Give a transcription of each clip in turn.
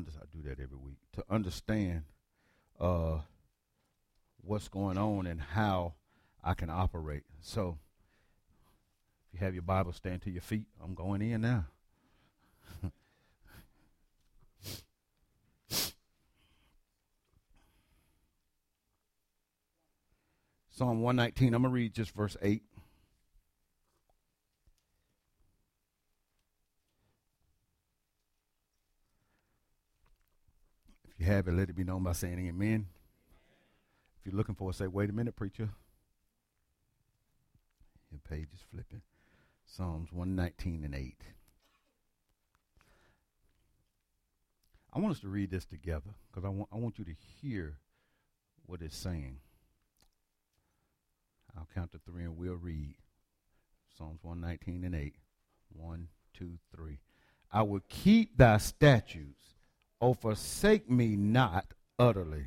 under, I do that every week to understand uh, what's going on and how I can operate. So, if you have your Bible, stand to your feet. I'm going in now. Psalm 119, I'm going to read just verse 8. You have it, let it be known by saying amen. If you're looking for it, say, wait a minute, preacher. Your page is flipping. Psalms 119 and 8. I want us to read this together because I want, I want you to hear what it's saying. I'll count to three and we'll read. Psalms 119 and 8. One, two, three. I will keep thy statutes, O forsake me not utterly.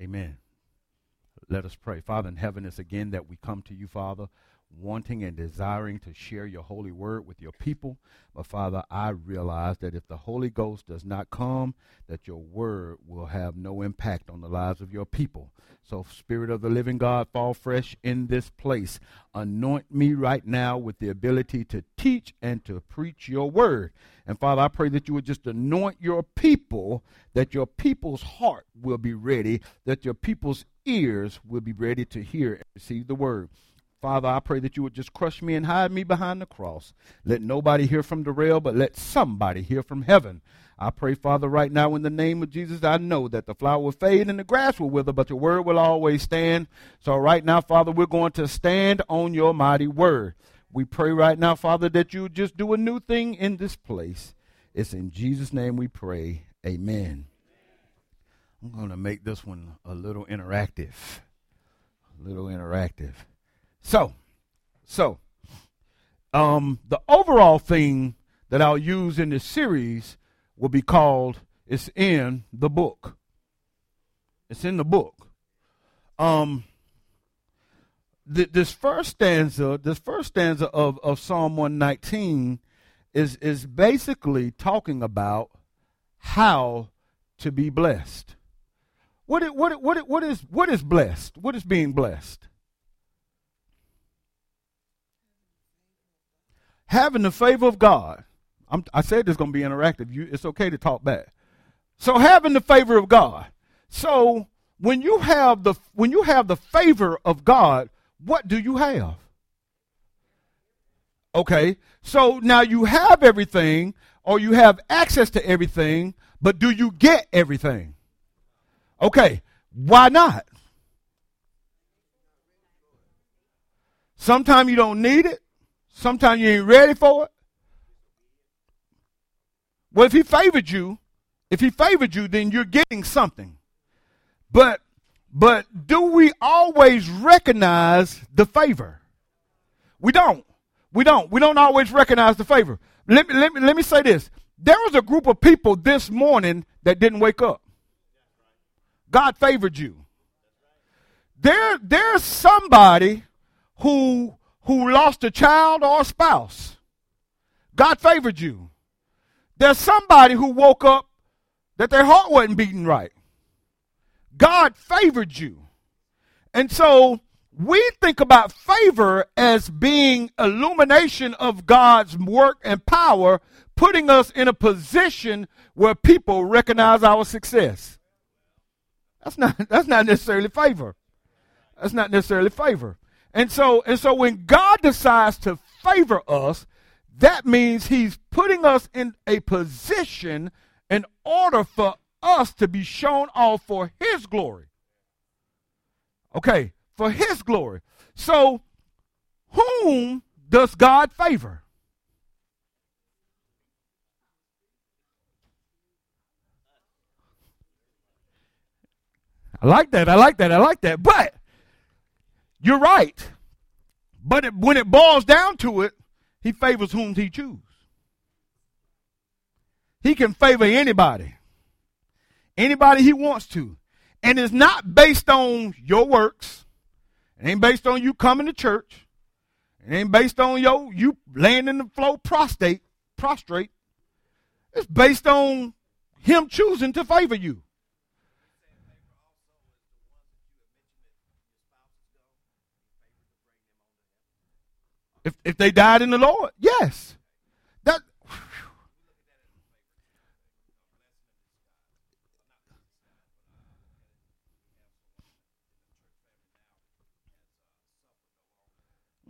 Amen. Let us pray. Father in heaven, it's again that we come to you, Father, wanting and desiring to share your holy word with your people. But Father, I realize that if the Holy Ghost does not come, that your word will have no impact on the lives of your people. So, Spirit of the living God, fall fresh in this place. Anoint me right now with the ability to teach and to preach your word. And Father, I pray that you would just anoint your people, that your people's heart will be ready, that your people's ears will be ready to hear and receive the word. Father, I pray that you would just crush me and hide me behind the cross. Let nobody hear from the rail, but let somebody hear from heaven. I pray, Father, right now in the name of Jesus, I know that the flower will fade and the grass will wither, but your word will always stand. So right now, Father, we're going to stand on your mighty word. We pray right now, Father, that you just do a new thing in this place. It's in Jesus' name we pray. Amen. I'm going to make this one a little interactive. A little interactive. So, so, um, the overall thing that I'll use in this series will be called "It's in the book." It's in the book. Um, th- this first stanza, this first stanza of, of Psalm 119 is is basically talking about how to be blessed. What it, what it, what it, what is what is blessed? What is being blessed? Having the favor of God. I'm, i said this is going to be interactive. You, it's okay to talk back. So having the favor of God. So when you have the when you have the favor of God, what do you have? Okay. So now you have everything or you have access to everything, but do you get everything? Okay. Why not? Sometimes you don't need it. Sometimes you ain't ready for it. Well, if he favored you, if he favored you, then you're getting something. But but do we always recognize the favor? We don't. We don't. We don't always recognize the favor. Let me, let me, let me say this. There was a group of people this morning that didn't wake up. God favored you. There, there's somebody who who lost a child or a spouse. God favored you. There's somebody who woke up that their heart wasn't beating right. God favored you. And so we think about favor as being illumination of God's work and power, putting us in a position where people recognize our success. That's not that's not necessarily favor. That's not necessarily favor. And so and so when God decides to favor us, that means he's putting us in a position in order for us to be shown off for his glory. Okay, for his glory. So, whom does God favor? I like that. I like that. I like that. But you're right. But it, when it boils down to it, he favors whom he chooses. He can favor anybody, anybody he wants to. And it's not based on your works. It ain't based on you coming to church. It ain't based on yo you laying in the floor prostrate, prostrate. It's based on Him choosing to favor you. If, if they died in the Lord, yes. That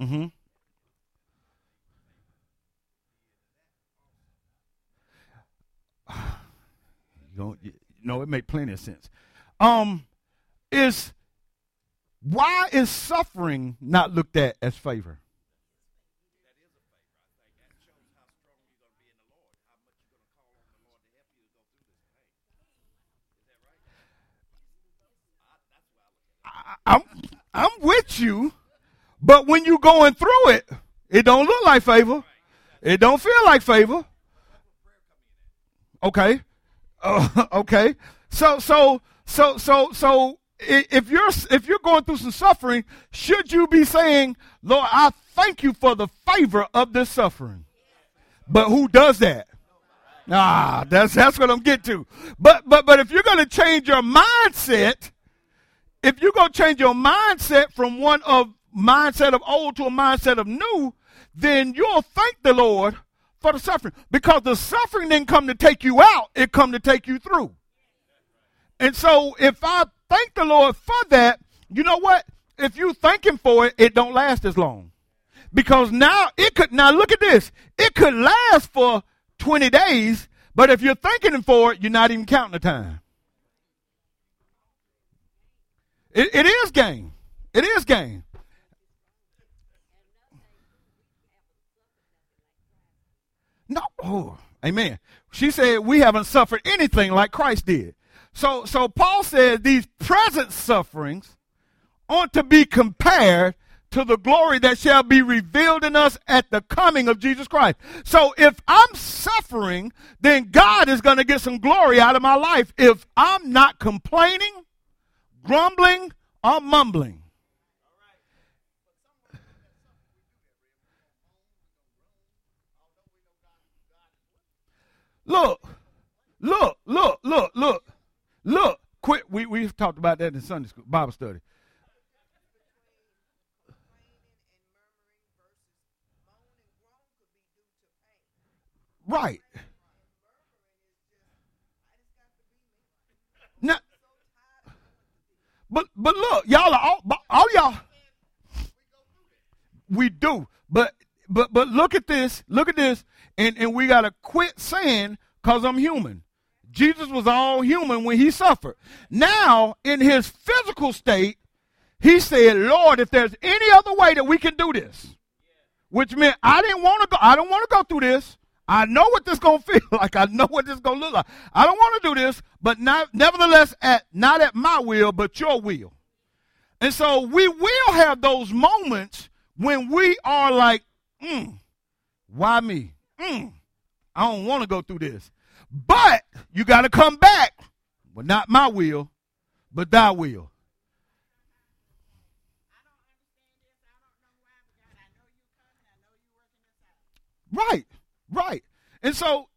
Mm-hmm. You you know, it made plenty of sense. Um, is why is suffering not looked at as favor? I'm I'm with you, but when you're going through it, it don't look like favor. It don't feel like favor. Okay, uh, okay. So so so so so if you're if you're going through some suffering, should you be saying, "Lord, I thank you for the favor of this suffering"? But who does that? Ah, that's that's what I'm getting to. But but but if you're going to change your mindset if you're going to change your mindset from one of mindset of old to a mindset of new, then you'll thank the Lord for the suffering because the suffering didn't come to take you out, it come to take you through. And so if I thank the Lord for that, you know what? If you thank him for it, it don't last as long. Because now it could now look at this. It could last for 20 days, but if you're thanking him for it, you're not even counting the time. It, it is game. It is game. No. Oh, amen. She said we haven't suffered anything like Christ did. So, so Paul said these present sufferings ought to be compared to the glory that shall be revealed in us at the coming of Jesus Christ. So if I'm suffering, then God is going to get some glory out of my life if I'm not complaining grumbling, or mumbling. Look, look, look, look, look, look. Quit. We we talked about that in Sunday school Bible study. Right. Now, but but look, y'all are all, all y'all. We do, but but but look at this. Look at this, and and we gotta quit saying because I'm human. Jesus was all human when he suffered. Now, in his physical state, he said, Lord, if there's any other way that we can do this, which meant I didn't want to go, I don't want to go through this. I know what this gonna feel like. I know what this gonna look like. I don't want to do this, but not, nevertheless, at not at my will, but your will. And so we will have those moments when we are like, mm, why me? Mm, I don't want to go through this. But you got to come back. Well, not my will, but thy will. Right. Right. And so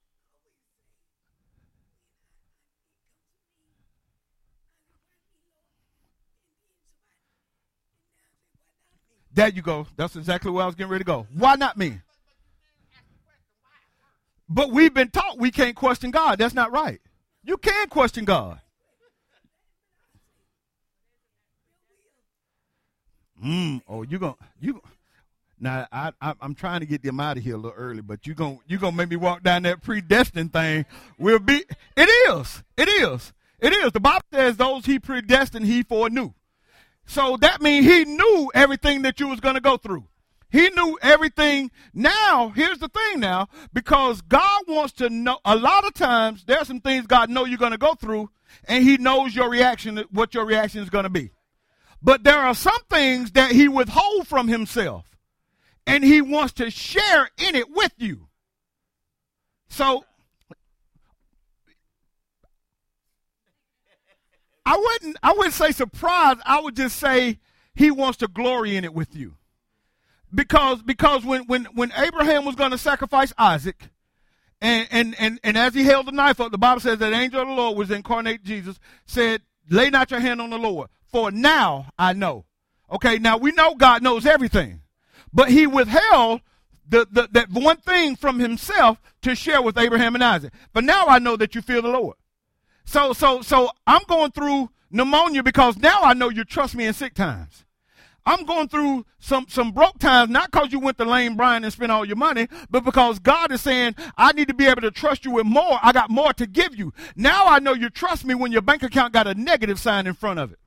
There you go. That's exactly where I was getting ready to go. Why not me? But we've been taught we can't question God. That's not right. You can question God. Mm, oh, you going you now I, I am trying to get them out of here a little early, but you going you gonna make me walk down that predestined thing. We'll be. It is. It is. It is. The Bible says those he predestined, he foreknew. So that means he knew everything that you was gonna go through. He knew everything. Now, here's the thing now, because God wants to know, a lot of times, there's some things God know you're going to go through, and he knows your reaction, what your reaction is going to be. But there are some things that he withhold from himself and he wants to share in it with you. So I wouldn't I wouldn't say surprise, I would just say he wants to glory in it with you. Because because when when when Abraham was going to sacrifice Isaac And, and, and, and as he held the knife up, the Bible says that the angel of the Lord was incarnate Jesus, said, Lay not your hand on the Lord, for now I know. Okay, now we know God knows everything, but he withheld the, the, that one thing from himself to share with Abraham and Isaac. But now I know that you fear the Lord. So, so, so I'm going through pneumonia because now I know you trust me in sick times. I'm going through some, some broke times, not because you went to Lane Bryant and spent all your money, but because God is saying, I need to be able to trust you with more. I got more to give you. Now I know you trust me when your bank account got a negative sign in front of it.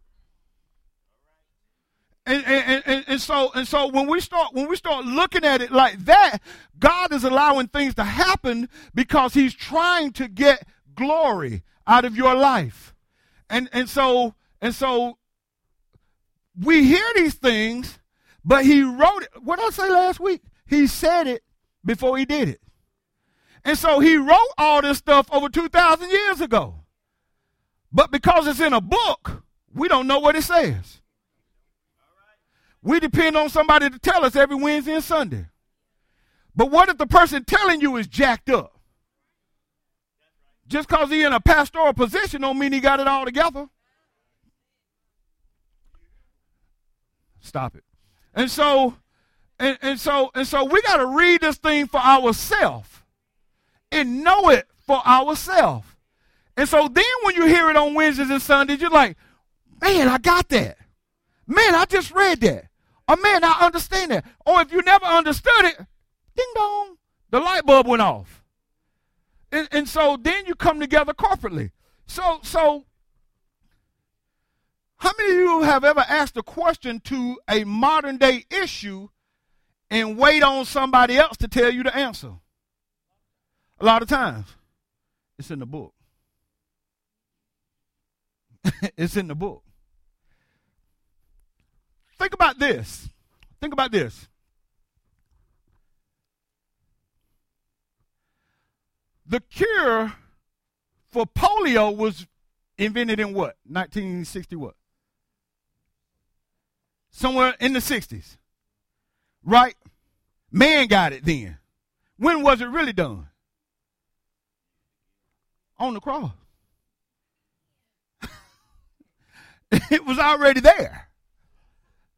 And, and, and, and so and so when we start when we start looking at it like that, God is allowing things to happen because He's trying to get glory out of your life. And and so and so we hear these things, but he wrote it. What did I say last week? He said it before he did it. And so he wrote all this stuff over 2,000 years ago. But because it's in a book, we don't know what it says. We depend on somebody to tell us every Wednesday and Sunday. But what if the person telling you is jacked up? Just because he's in a pastoral position don't mean he got it all together. Stop it. And so, and, and so, and so we got to read this thing for ourselves and know it for ourselves. And so then when you hear it on Wednesdays and Sundays, you're like, man, I got that. Man, I just read that. Or man, I understand that. Or if you never understood it, ding dong, the light bulb went off. And, and so then you come together corporately. So, so how many of you have ever asked a question to a modern day issue and wait on somebody else to tell you the answer? A lot of times, it's in the book. it's in the book. Think about this. Think about this. The cure for polio was invented in what? 1960 what? somewhere in the 60s. Right? Man got it then. When was it really done? On the cross. it was already there.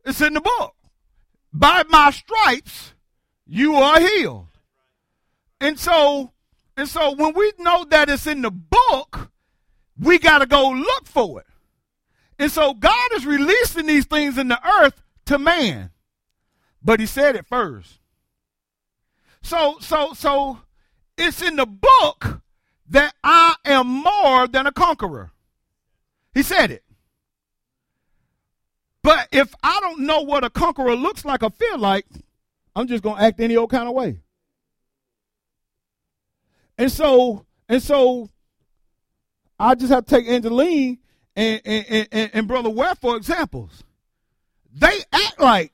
It's in the book. By my stripes, you are healed. And so, and so when we know that it's in the book, we got to go look for it. And so God is releasing these things in the earth to man. But he said it first. So, so, so it's in the book that I am more than a conqueror. He said it. But if I don't know what a conqueror looks like or feel like, I'm just to act any old kind of way. And so, and so I just have to take Angeline and, and, and, and Brother Ware for examples. They act like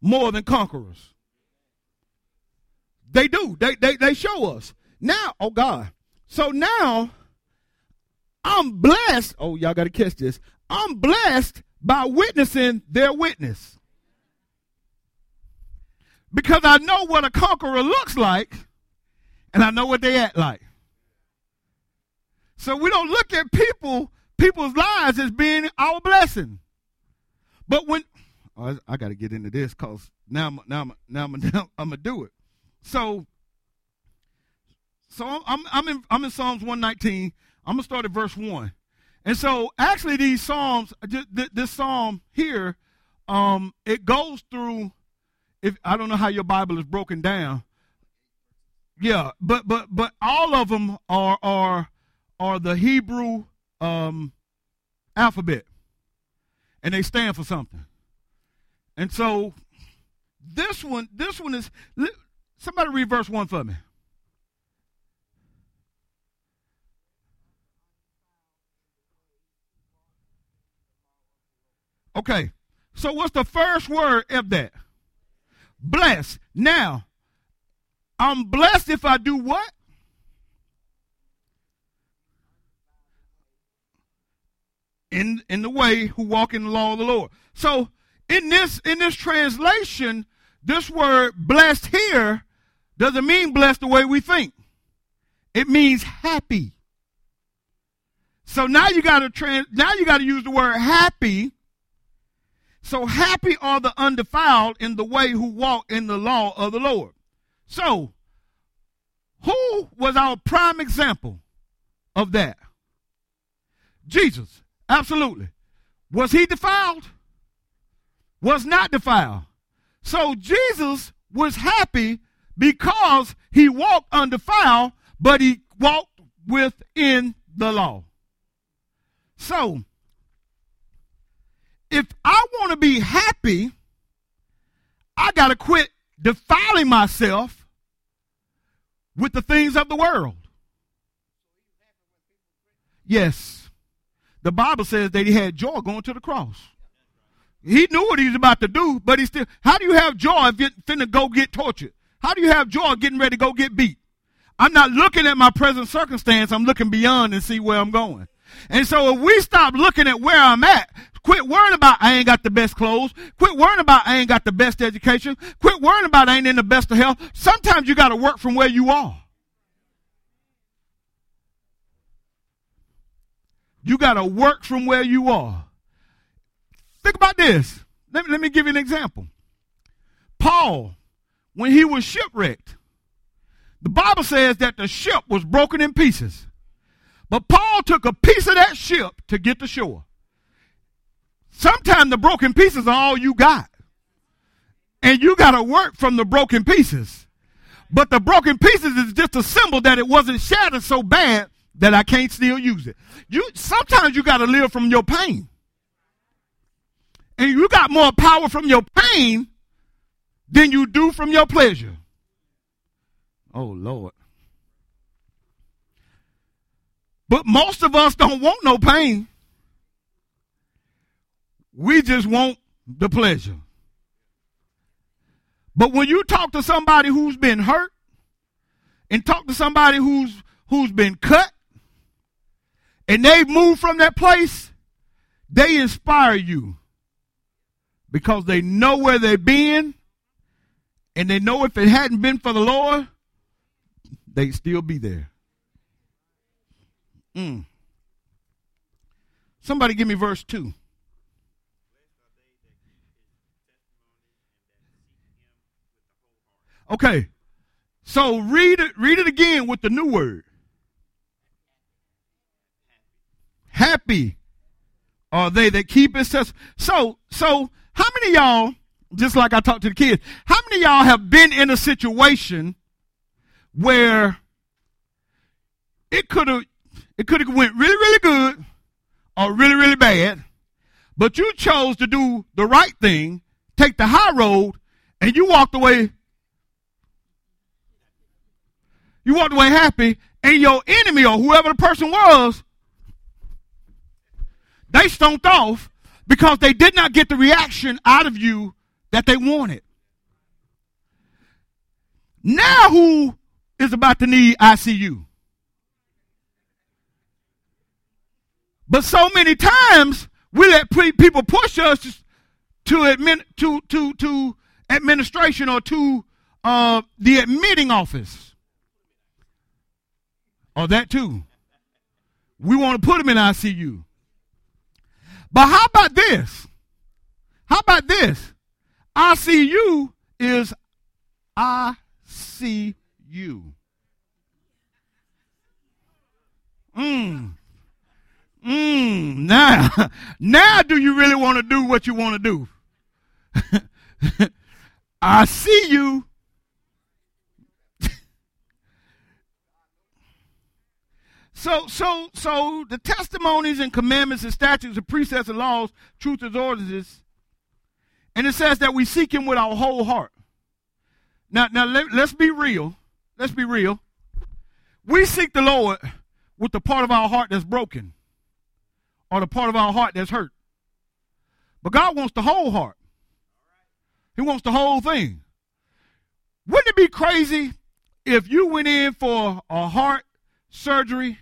more than conquerors. They do. They, they, they show us. Now, oh God. So now, I'm blessed. Oh, y'all got to catch this. I'm blessed by witnessing their witness. Because I know what a conqueror looks like, and I know what they act like. So we don't look at people people's lives as being our blessing. But when oh, I, got to get into this because now I'm, now I'm, now I'm, now I'm gonna do it. So so I'm I'm in I'm in Psalms 119. I'm gonna start at verse one. And so actually these psalms, this psalm here, um, it goes through. If I don't know how your Bible is broken down, yeah, but but but all of them are are are the Hebrew um, alphabet, and they stand for something. And so this one, this one is somebody read verse one for me. Okay, so what's the first word of that? Blessed. Now, I'm blessed if I do what? in, in the way who walk in the law of the Lord. So in this in this translation, this word blessed here doesn't mean blessed the way we think. It means happy. So now you got to trans, now you got to use the word happy. So happy are the undefiled in the way who walk in the law of the Lord. So, who was our prime example of that? Jesus. Absolutely. Was he defiled? Was not defiled. So Jesus was happy because he walked undefiled, but he walked within the law. So, if I want to be happy, I got to quit defiling myself with the things of the world. Yes. The Bible says that he had joy going to the cross. He knew what he was about to do, but he still. How do you have joy if you're finna go get tortured? How do you have joy getting ready to go get beat? I'm not looking at my present circumstance. I'm looking beyond and see where I'm going. And so if we stop looking at where I'm at, quit worrying about I ain't got the best clothes, quit worrying about I ain't got the best education, quit worrying about I ain't in the best of health. Sometimes you got to work from where you are. You got to work from where you are. Think about this. Let me, let me give you an example. Paul, when he was shipwrecked, the Bible says that the ship was broken in pieces. But Paul took a piece of that ship to get to shore. Sometimes the broken pieces are all you got. And you got to work from the broken pieces. But the broken pieces is just a symbol that it wasn't shattered so bad that I can't still use it. You sometimes you got to live from your pain. And you got more power from your pain than you do from your pleasure. Oh Lord. But most of us don't want no pain. We just want the pleasure. But when you talk to somebody who's been hurt and talk to somebody who's who's been cut and they've moved from that place, they inspire you because they know where they've been and they know if it hadn't been for the Lord, they'd still be there. Mm. Somebody give me verse 2. Okay. So read it read it again with the new word. Happy are they that keep it such. So so how many y'all just like I talked to the kids, how many y'all have been in a situation where it could have it could have went really, really good or really, really bad, but you chose to do the right thing, take the high road, and you walked away. You walked away happy, and your enemy or whoever the person was, they stomped off because they did not get the reaction out of you that they wanted. Now, who is about to need ICU? But so many times we let people push us to admin, to to to administration or to uh, the admitting office, or that too. We want to put them in ICU. But how about this? How about this? ICU is I see you. Mmm. Mmm. Now, now do you really want to do what you want to do? I see you. so, so, so the testimonies and commandments and statutes and precepts and laws, truth and ordinances, and it says that we seek Him with our whole heart. Now, now let, let's be real. Let's be real. We seek the Lord with the part of our heart that's broken or the part of our heart that's hurt. But God wants the whole heart. He wants the whole thing. Wouldn't it be crazy if you went in for a heart surgery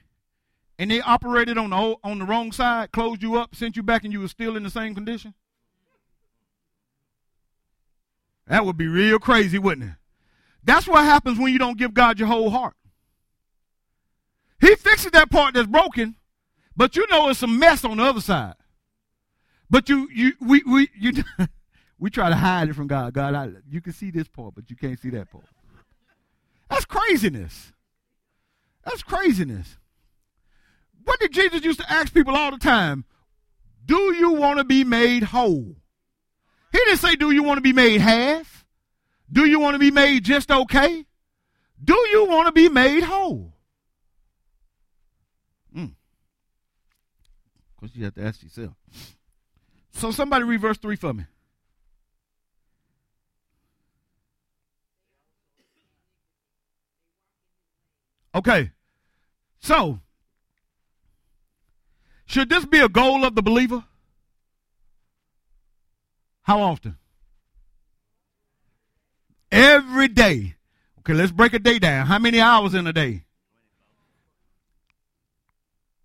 and they operated on the whole, on the wrong side, closed you up, sent you back, and you were still in the same condition? That would be real crazy, wouldn't it? That's what happens when you don't give God your whole heart. He fixes that part that's broken, but you know it's a mess on the other side. But you, you, we, we, you, we try to hide it from God. God, I, you can see this part, but you can't see that part. That's craziness. That's craziness. What did Jesus used to ask people all the time? Do you want to be made whole? He didn't say, Do you want to be made half? Do you want to be made just okay? Do you want to be made whole? Mm. Course, you have to ask yourself. So, somebody read verse 3 for me. Okay. So, should this be a goal of the believer? How often? Every day. Okay, let's break a day down. How many hours in a day?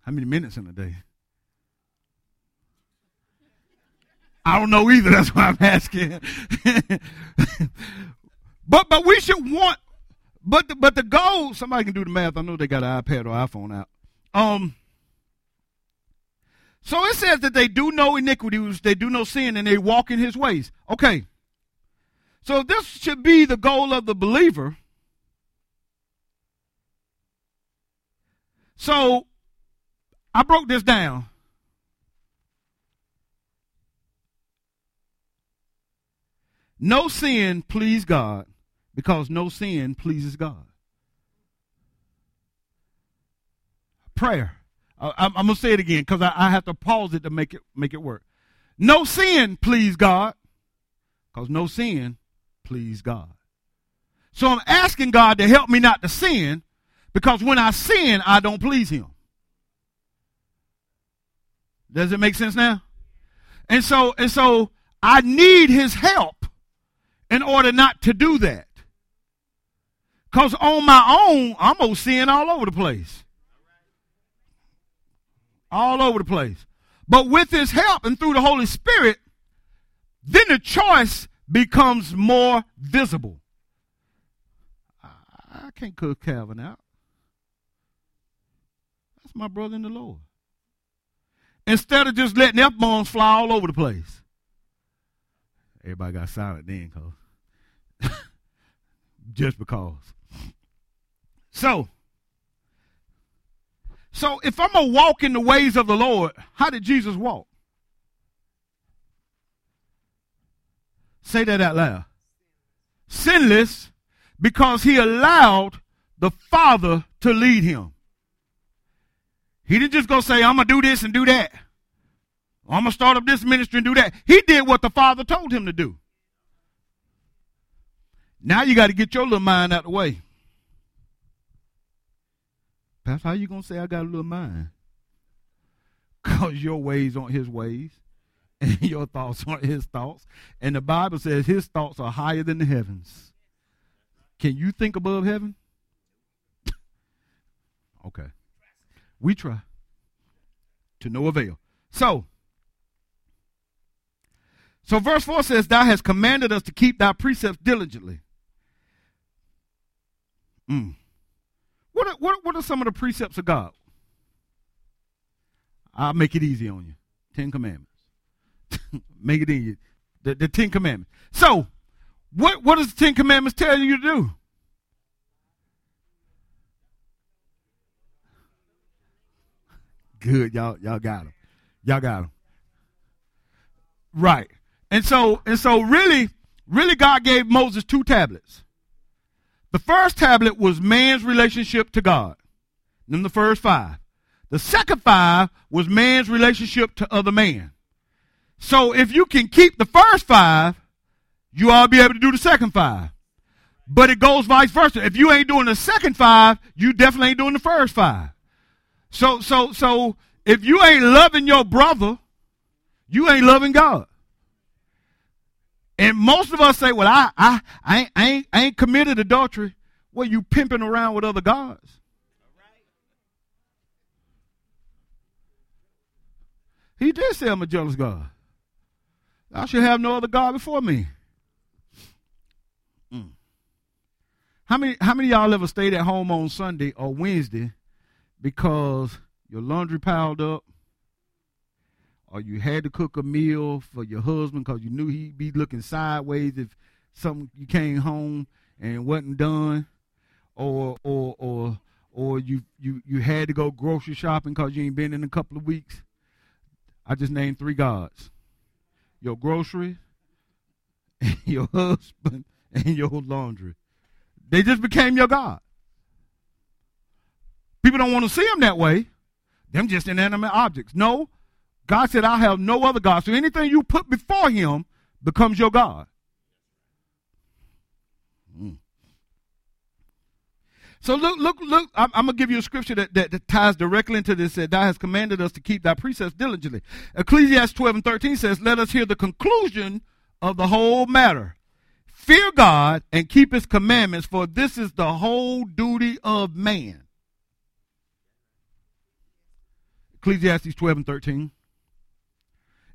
How many minutes in a day? I don't know either. That's why I'm asking. but but we should want. But the, but the goal. Somebody can do the math. I know they got an iPad or iPhone out. Um. So it says that they do no iniquities, they do no sin, and they walk in His ways. Okay. So this should be the goal of the believer. So I broke this down. No sin please God because no sin pleases God. Prayer. I'm, I'm, gonna say it again because I, I, have to pause it to make it make it work. No sin please God because no sin please God. So I'm asking God to help me not to sin because when I sin, I don't please Him. Does it make sense now? And so and so I need His help in order not to do that. Because on my own, I'm going to sin all over the place. All over the place. But with his help and through the Holy Spirit, then the choice becomes more visible. I can't cook Calvin out. That's my brother in the Lord. Instead of just letting F bombs fly all over the place. Everybody got silent then, cause just because. So, so if I'm gonna walk in the ways of the Lord, how did Jesus walk? Say that out loud. Sinless because he allowed the Father to lead him. He didn't just go say, I'm to do this and do that. I'm going to start up this ministry and do that. He did what the Father told him to do. Now you got to get your little mind out of the way. Pastor, how you going to say I got a little mind? Because your ways aren't his ways. And your thoughts aren't his thoughts. And the Bible says his thoughts are higher than the heavens. Can you think above heaven? okay. We try. To no avail. So, so verse 4 says, Thou hast commanded us to keep thy precepts diligently. Mm. What, are, what, what are some of the precepts of God? I'll make it easy on you. Ten Commandments. make it easy. The, the Ten Commandments. So, what, what does the Ten Commandments tell you to do? Good, y'all, y'all got them. Y'all got them. Right. And so, and so really, really God gave Moses two tablets. The first tablet was man's relationship to God. Then the first five. The second five was man's relationship to other man. So if you can keep the first five, you to be able to do the second five. But it goes vice versa. If you ain't doing the second five, you definitely ain't doing the first five. So, so, so if you ain't loving your brother, you ain't loving God. And most of us say, well, I, I, I, ain't, I, ain't, I ain't committed adultery. Well, you pimping around with other gods. He did say I'm a jealous God. I should have no other God before me. Mm. How many how many y'all ever stayed at home on Sunday or Wednesday because your laundry piled up, or you had to cook a meal for your husband because you knew he'd be looking sideways if something you came home and wasn't done, or or or or you you you had to go grocery shopping because you ain't been in a couple of weeks. I just named three gods: your groceries, your husband, and your laundry. They just became your god. People don't want to see them that way. Them just inanimate objects. No, God said, I have no other God. So anything you put before him becomes your God. Mm. So look, look, look. I'm, I'm, gonna give you a scripture that, that, that ties directly into this. That thou has commanded us to keep thy precepts diligently. Ecclesiastes 12 and 13 says, "Let us hear the conclusion of the whole matter. Fear God and keep His commandments, for this is the whole duty of man." Ecclesiastes 12 and 13.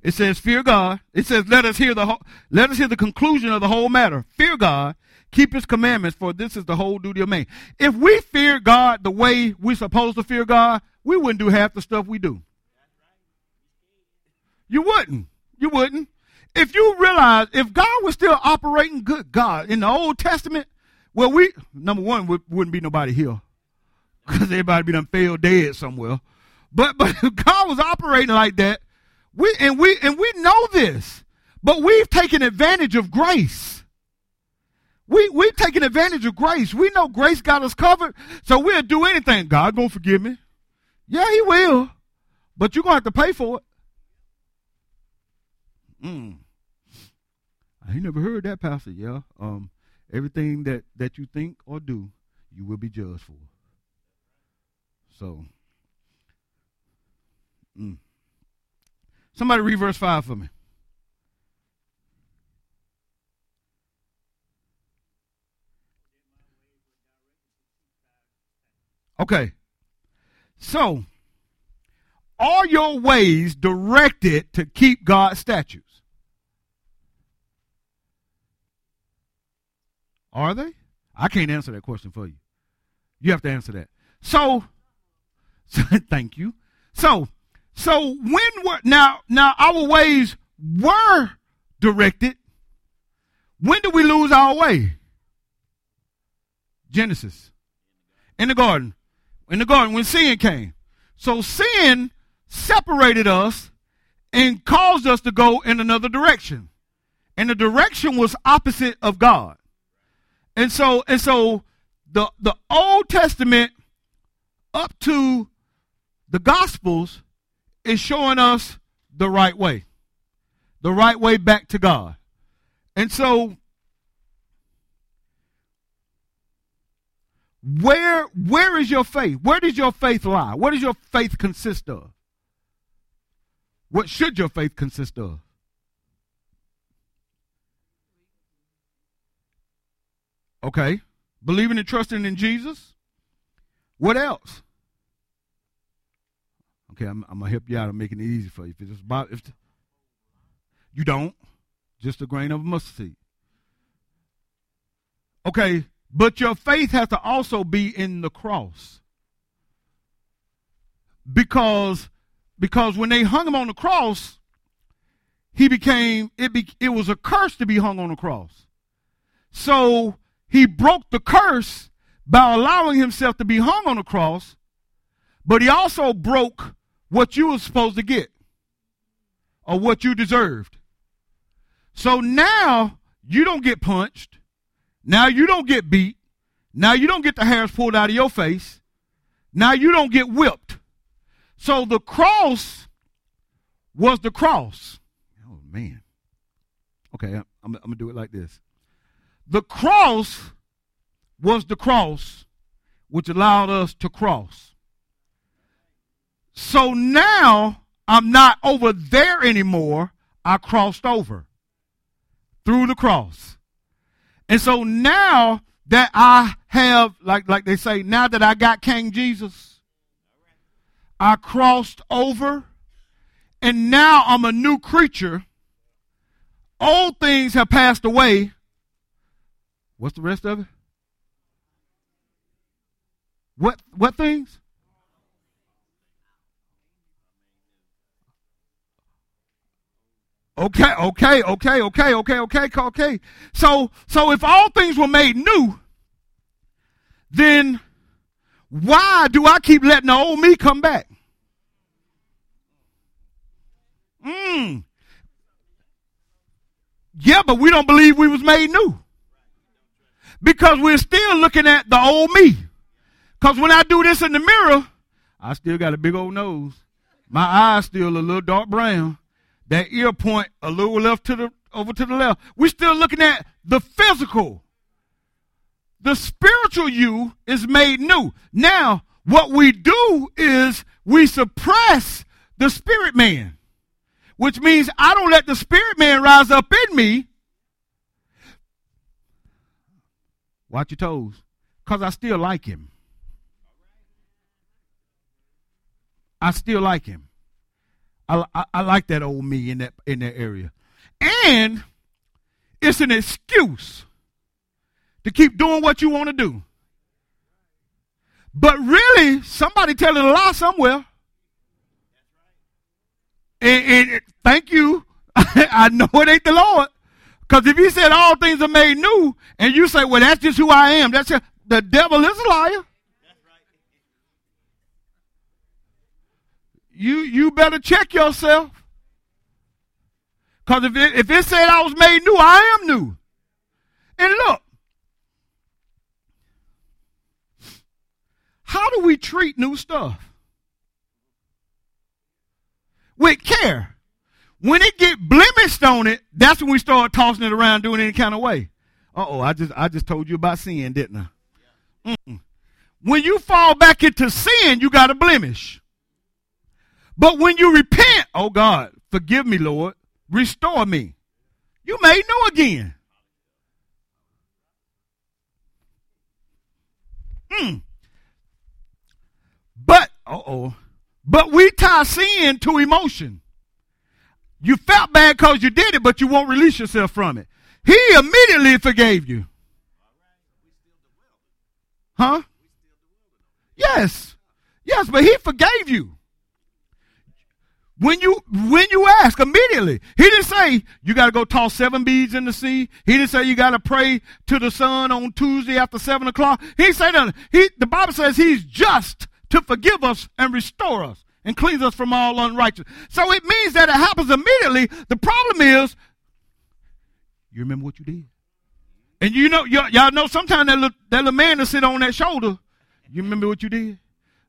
It says, fear God. It says, let us hear the whole, let us hear the conclusion of the whole matter. Fear God, keep his commandments, for this is the whole duty of man. If we fear God the way we're supposed to fear God, we wouldn't do half the stuff we do. You wouldn't. You wouldn't. If you realize, if God was still operating good God in the Old Testament, well, we, number one, we, wouldn't be nobody here. Because everybody be done failed dead somewhere. But, but God was operating like that we and we and we know this, but we've taken advantage of grace. We we've taken advantage of grace. We know grace got us covered, so we'll do anything. God gonna forgive me. Yeah, He will, but you're gonna have to pay for it. Mm. I ain't never heard that, Pastor. Yeah. Um, everything that that you think or do, you will be judged for. So. Mm. Somebody read verse 5 for me. Okay. So, are your ways directed to keep God's statutes? Are they? I can't answer that question for you. You have to answer that. So, so thank you. So, so when were now now our ways were directed. When did we lose our way? Genesis. In the garden. In the garden when sin came. So sin separated us and caused us to go in another direction. And the direction was opposite of God. And so and so the the Old Testament up to the Gospels is showing us the right way, the right way back to God. And so, where where is your faith? Where does your faith lie? What does your faith consist of? What should your faith consist of? Okay. Believing and trusting in Jesus. What else? Okay, I'm, I'm, gonna help you out. I'm making it easy for you. If it's about, if you don't, just a grain of mustard seed. Okay, but your faith has to also be in the cross, because because when they hung him on the cross, he became it. Be, it was a curse to be hung on the cross. So he broke the curse by allowing himself to be hung on the cross, but he also broke what you were supposed to get or what you deserved. So now you don't get punched. Now you don't get beat. Now you don't get the hairs pulled out of your face. Now you don't get whipped. So the cross was the cross. Oh, man. Okay, I'm, I'm going to do it like this. The cross was the cross which allowed us to cross. So now I'm not over there anymore. I crossed over through the cross. And so now that I have, like, like they say, now that I got King Jesus, I crossed over and now I'm a new creature. Old things have passed away. What's the rest of it? What what things? Okay, okay, okay, okay, okay, okay, okay. So, so if all things were made new, then why do I keep letting the old me come back? Hmm. Yeah, but we don't believe we was made new. Because we're still looking at the old me. Because when I do this in the mirror, I still got a big old nose. My eyes still a little dark brown. That ear point a little left to the over to the left. We're still looking at the physical. The spiritual you is made new. Now, what we do is we suppress the spirit man, which means I don't let the spirit man rise up in me. Watch your toes, because I still like him. I still like him. I, I, I, like that old me in that in that area, and it's an excuse to keep doing what you want to do. But really, somebody telling a lie somewhere. And, and thank you. I know it ain't the Lord. Because if he said all things are made new, and you say, well, that's just who I am, that's just, the devil is a liar. You, you better check yourself. Because if it, if it said I was made new, I am new. And look, How do we treat new stuff? With care. When it get blemished on it, that's when we start tossing it around doing any kind of way. Uh oh, I just I just told you about sin, didn't I? Mm-mm. When you fall back into sin, you got a blemish. But when you repent, oh God, forgive me, Lord, restore me. You made new again. Mm. But, uh oh, but we tie sin to emotion. You felt bad because you did it, but you won't release yourself from it. He immediately forgave you. Huh? Yes. Yes, but he forgave you. When you when you ask immediately, he didn't say you got to go toss seven beads in the sea. He didn't say you got to pray to the sun on Tuesday after seven o'clock. He said he the Bible says he's just to forgive us and restore us and cleanse us from all unrighteousness. So it means that it happens immediately. The problem is, you remember what you did. And you know, y'all know sometimes that little, that little man to sit on that shoulder, you remember what you did?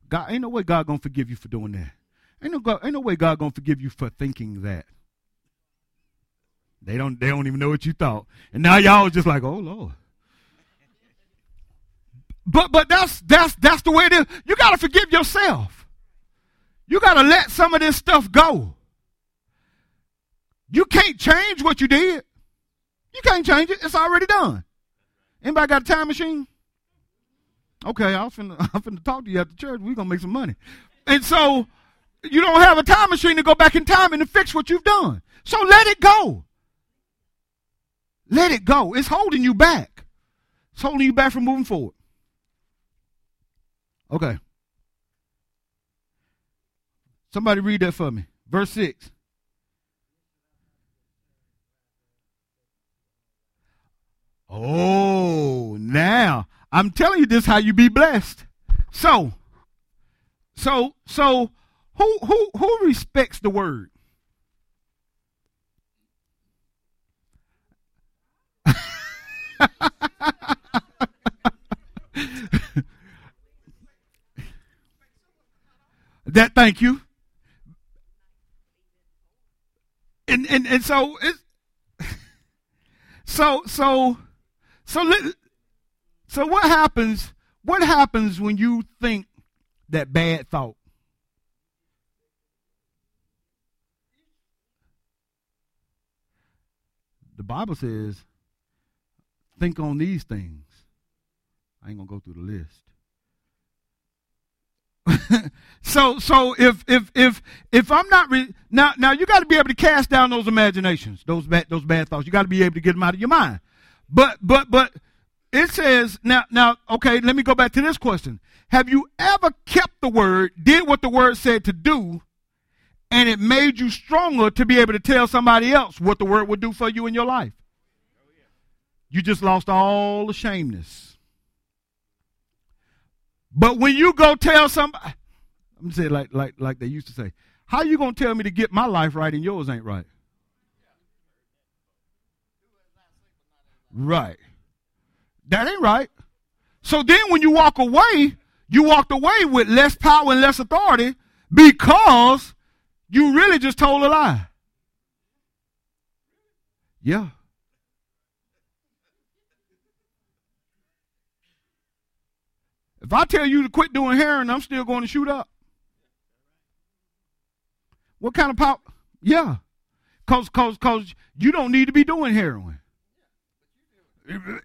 God, ain't no way God gonna forgive you for doing that. Ain't no, God, ain't no way God gonna forgive you for thinking that. They don't, they don't even know what you thought. And now y'all just like, oh Lord. But but that's that's that's the way it is. You gotta forgive yourself. You gotta let some of this stuff go. You can't change what you did. You can't change it. It's already done. Anybody got a time machine? Okay, I was finna, I'm finna talk to you after church. We're gonna make some money. And so you don't have a time machine to go back in time and to fix what you've done. So let it go. Let it go. It's holding you back. It's holding you back from moving forward. Okay. Somebody read that for me. Verse 6. Oh, now I'm telling you this how you be blessed. So, so, so who who who respects the word? That thank you. And and and so it's so so so so what happens what happens when you think that bad thought? The Bible says, think on these things. I ain't gonna go through the list. so so if if if if I'm not re- now now you got to be able to cast down those imaginations, those bad those bad thoughts. You got to be able to get them out of your mind. But but but it says now now okay. Let me go back to this question. Have you ever kept the word, did what the word said to do, and it made you stronger to be able to tell somebody else what the word would do for you in your life. You just lost all the shameness. But when you go tell somebody, I'm saying like like like they used to say, how you gonna tell me to get my life right and yours ain't right? Right. That ain't right. So then when you walk away, you walked away with less power and less authority because you really just told a lie. Yeah. If I tell you to quit doing heroin, I'm still going to shoot up. What kind of power? Yeah. Cause, cause, cause you don't need to be doing heroin.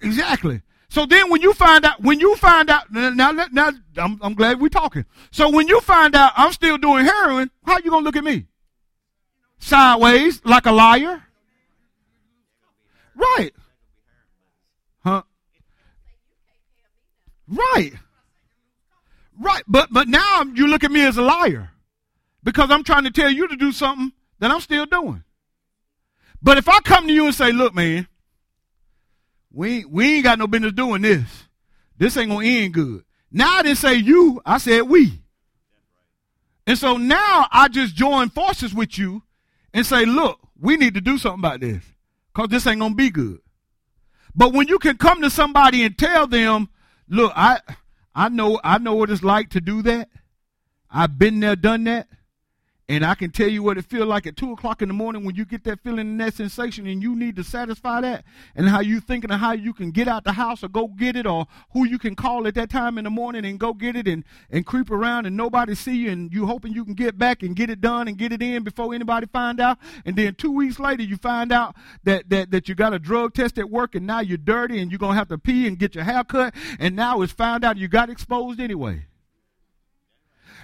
Exactly. So then when you find out, when you find out, now, now, I'm, I'm glad we're talking. So when you find out I'm still doing heroin, how you going to look at me? Sideways, like a liar? Right. Huh? Right. Right. But, but now you look at me as a liar because I'm trying to tell you to do something that I'm still doing. But if I come to you and say, look, man, we, we ain't got no business doing this. This ain't going to end good. Now I didn't say you, I said we. And so now I just join forces with you and say, look, we need to do something about this because this ain't going to be good. But when you can come to somebody and tell them, look, I, I know, I know what it's like to do that. I've been there, done that. And I can tell you what it feels like at two o'clock in the morning when you get that feeling and that sensation, and you need to satisfy that. And how you thinking of how you can get out the house or go get it, or who you can call at that time in the morning and go get it, and and creep around and nobody see you, and you hoping you can get back and get it done and get it in before anybody find out. And then two weeks later, you find out that that that you got a drug test at work, and now you're dirty, and you're gonna have to pee and get your hair cut, and now it's found out you got exposed anyway.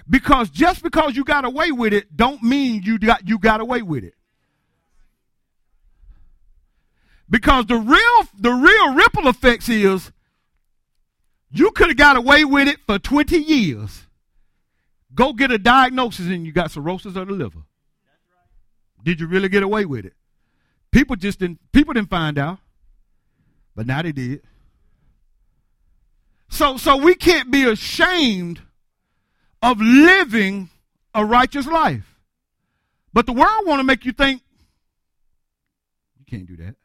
Because just because you got away with it don't mean you got you got away with it. Because the real the real ripple effects is you could have got away with it for 20 years. Go get a diagnosis and you got cirrhosis of the liver. Did you really get away with it? People just didn't people didn't find out. But now they did. So so we can't be ashamed of living a righteous life. But the world want to make you think you can't do that.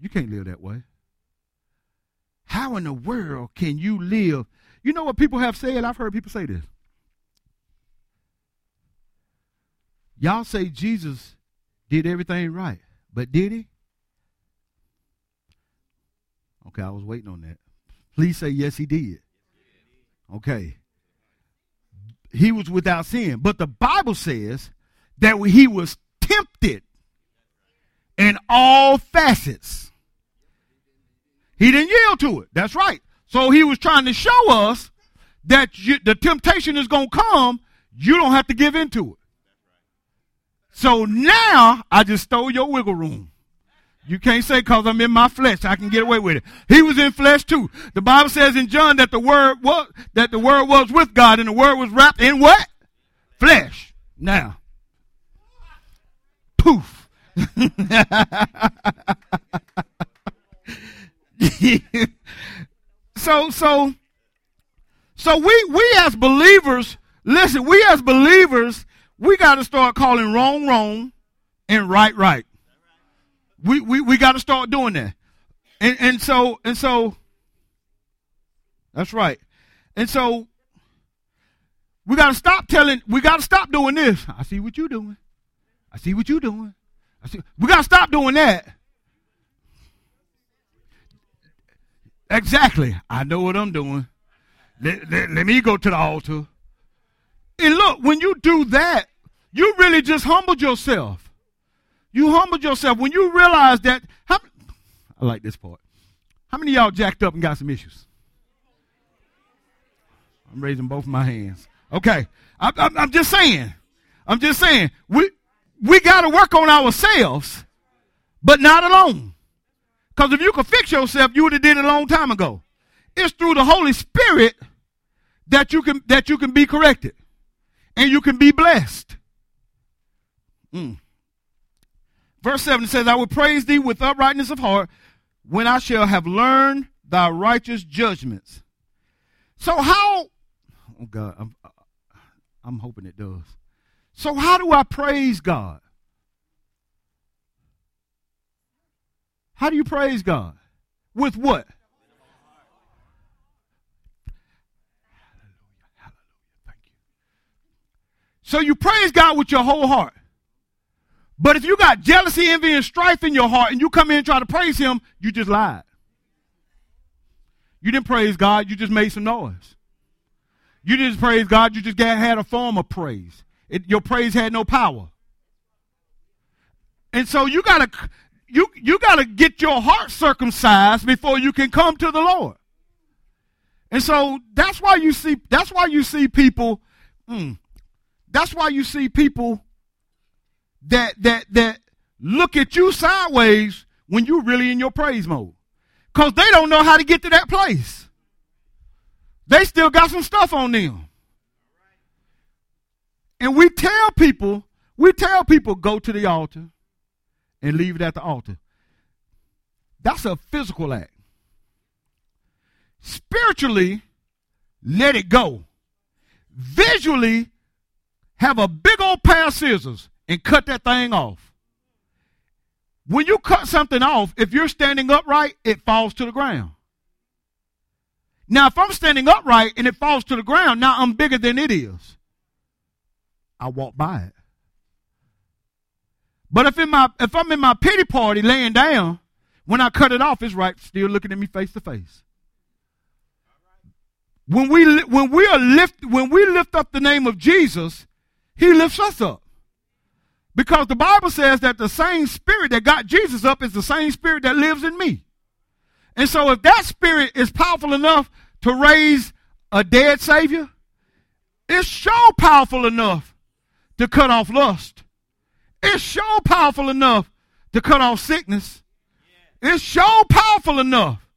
You can't live that way. How in the world can you live? You know what people have said? I've heard people say this. Y'all say Jesus did everything right, but did he? Okay, I was waiting on that. Please say yes, he did. Okay. He was without sin. But the Bible says that he was tempted in all facets. He didn't yield to it. That's right. So he was trying to show us that you, the temptation is going to come. You don't have to give into it. So now I just stole your wiggle room. You can't say because I'm in my flesh, I can get away with it. He was in flesh too. The Bible says in John that the word was that the word was with God and the word was wrapped in what? Flesh. Now. Poof. so so so we we as believers, listen, we as believers, we got to start calling wrong wrong and right right. We we, we got to start doing that. And and so and so that's right. And so we got to stop telling we got to stop doing this. I see what you're doing. I see what you're doing. I see we got to stop doing that. Exactly. I know what I'm doing. Let, let, let me go to the altar. And look, when you do that, you really just humbled yourself. You humbled yourself when you realized that. How, I like this part. How many y'all jacked up and got some issues? I'm raising both my hands. Okay, I, I'm just saying. I'm just saying. We we got to work on ourselves, but not alone. Because if you could fix yourself, you would have did it a long time ago. It's through the Holy Spirit that you can that you can be corrected. and you can be blessed. Mm. Verse 7 says, I will praise thee with uprightness of heart when I shall have learned thy righteous judgments. So, how, oh God, I'm, I'm hoping it does. So, how do I praise God? How do you praise God? With what? Hallelujah. Hallelujah. Thank you. So you praise God with your whole heart. But if you got jealousy, envy, and strife in your heart and you come in and try to praise him, you just lied. You didn't praise God, you just made some noise. You didn't praise God, you just got, had a form of praise. It, your praise had no power. And so you gotta you you gotta get your heart circumcised before you can come to the Lord. And so that's why you see that's why you see people mm, that's why you see people that that that look at you sideways when you're really in your praise mode. Because they don't know how to get to that place. They still got some stuff on them. And we tell people, we tell people go to the altar and leave it at the altar. That's a physical act. Spiritually, let it go. Visually, have a big old pair of scissors and cut that thing off. When you cut something off, if you're standing upright, it falls to the ground. Now, if I'm standing upright and it falls to the ground, now I'm bigger than it is. I walk by it. But if in my if I'm in my pity party laying down, when I cut it off, it's right still looking at me face to face. When we when we are lift when we lift up the name of Jesus, He lifts us up. Because the Bible says that the same spirit that got Jesus up is the same spirit that lives in me. And so if that spirit is powerful enough to raise a dead Savior, it's so powerful enough to cut off lust. It's so powerful enough to cut off sickness. It's so powerful enough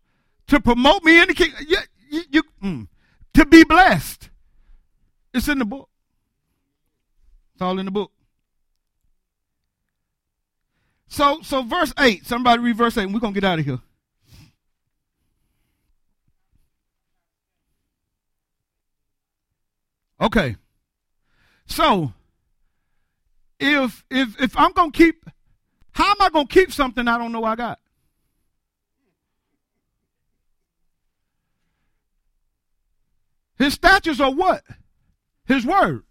to promote me in the kingdom. You, you, you mm, to be blessed. It's in the book. It's all in the book. So, so verse 8, somebody read verse 8, and we're going to get out of here. Okay. So, if if if I'm going to keep how am I going to keep something I don't know I got? His statutes are what? His word.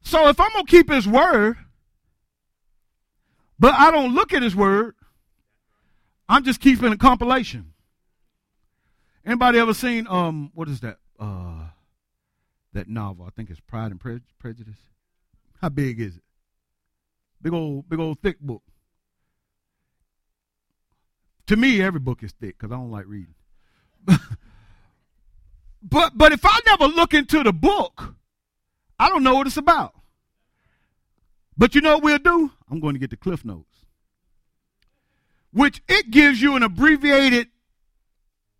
So if I'm going to keep his word, but I don't look at his word. I'm just keeping a compilation. Anybody ever seen um what is that? Uh that novel. I think it's Pride and Pre- Prejudice. How big is it? Big old big old thick book. To me, every book is thick because I don't like reading. but but if I never look into the book, I don't know what it's about. But you know what we'll do? I'm going to get the Cliff Notes, which it gives you an abbreviated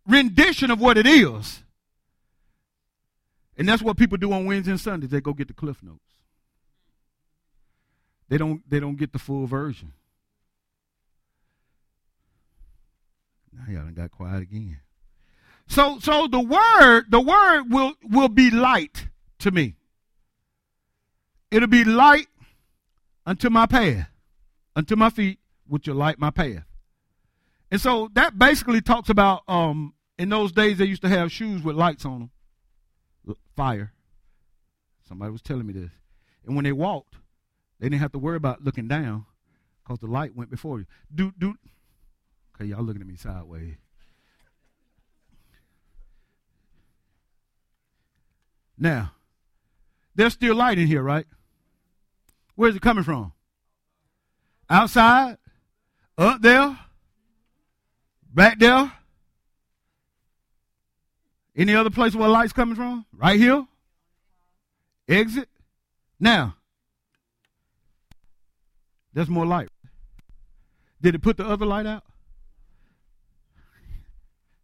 rendition of what it is. And that's what people do on Wednesdays and Sundays. They go get the Cliff Notes. They don't they don't get the full version. Now y'all done got quiet again. So so the word, the word will will be light to me. It'll be light unto my path, unto my feet, which will light my path. And so that basically talks about um, in those days they used to have shoes with lights on them, fire. Somebody was telling me this. And when they walked, they didn't have to worry about looking down because the light went before you. Do do. Okay, y'all looking at me sideways. Now, there's still light in here, right? Where's it coming from? Outside? Up there? Back there? Any other place where light's coming from? Right here? Exit? Now, there's more light. Did it put the other light out?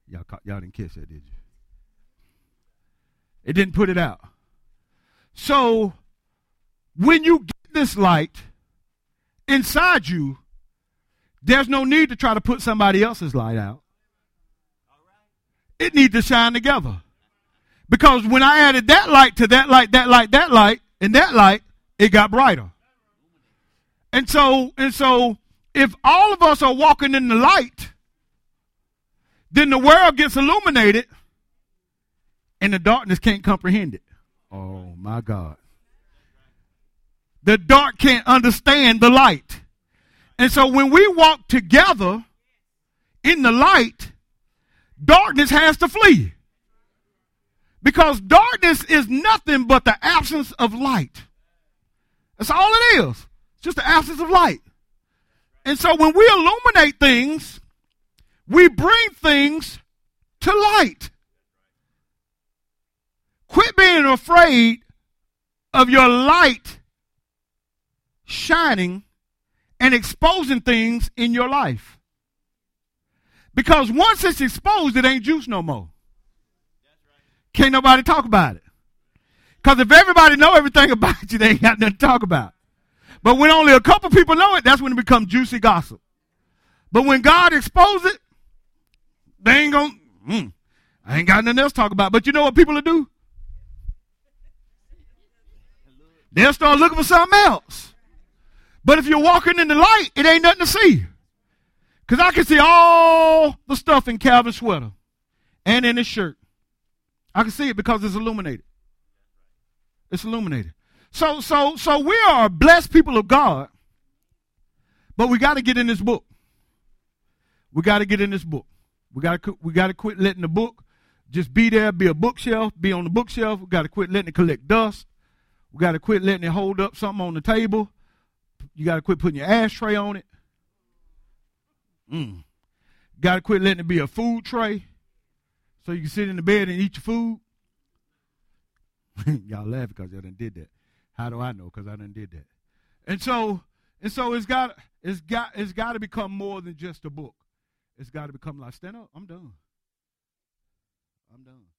Y'all, y'all didn't catch that, did you? It didn't put it out. So when you get this light inside you, there's no need to try to put somebody else's light out. It needs to shine together. Because when I added that light to that light, that light, that light, and that light, it got brighter. And so, and so, if all of us are walking in the light, then the world gets illuminated and the darkness can't comprehend it. Oh my God. The dark can't understand the light. And so when we walk together in the light, darkness has to flee. Because darkness is nothing but the absence of light. That's all it is. It's just the absence of light. And so when we illuminate things, we bring things to light. Quit being afraid of your light shining and exposing things in your life. Because once it's exposed, it ain't juice no more. Can't nobody talk about it. Because if everybody know everything about you, they ain't got nothing to talk about. But when only a couple people know it, that's when it becomes juicy gossip. But when God exposes it, they ain't gonna, mm, I ain't got nothing else to talk about. But you know what people will do? They'll start looking for something else. But if you're walking in the light, it ain't nothing to see. Because I can see all the stuff in Calvin's sweater and in his shirt. I can see it because it's illuminated. It's illuminated. So, so, so we are blessed people of God, but we got to get in this book. We got to get in this book. We got to we got to quit letting the book just be there, be a bookshelf, be on the bookshelf. We got to quit letting it collect dust. We got to quit letting it hold up something on the table. You got to quit putting your ashtray on it. Mm. Got to quit letting it be a food tray so you can sit in the bed and eat your food. y'all laugh because y'all done did that. How do I know? Because I done did that. And so, and so it's got it's got it's got to become more than just a book. It's got to become like stand up. I'm done. I'm done.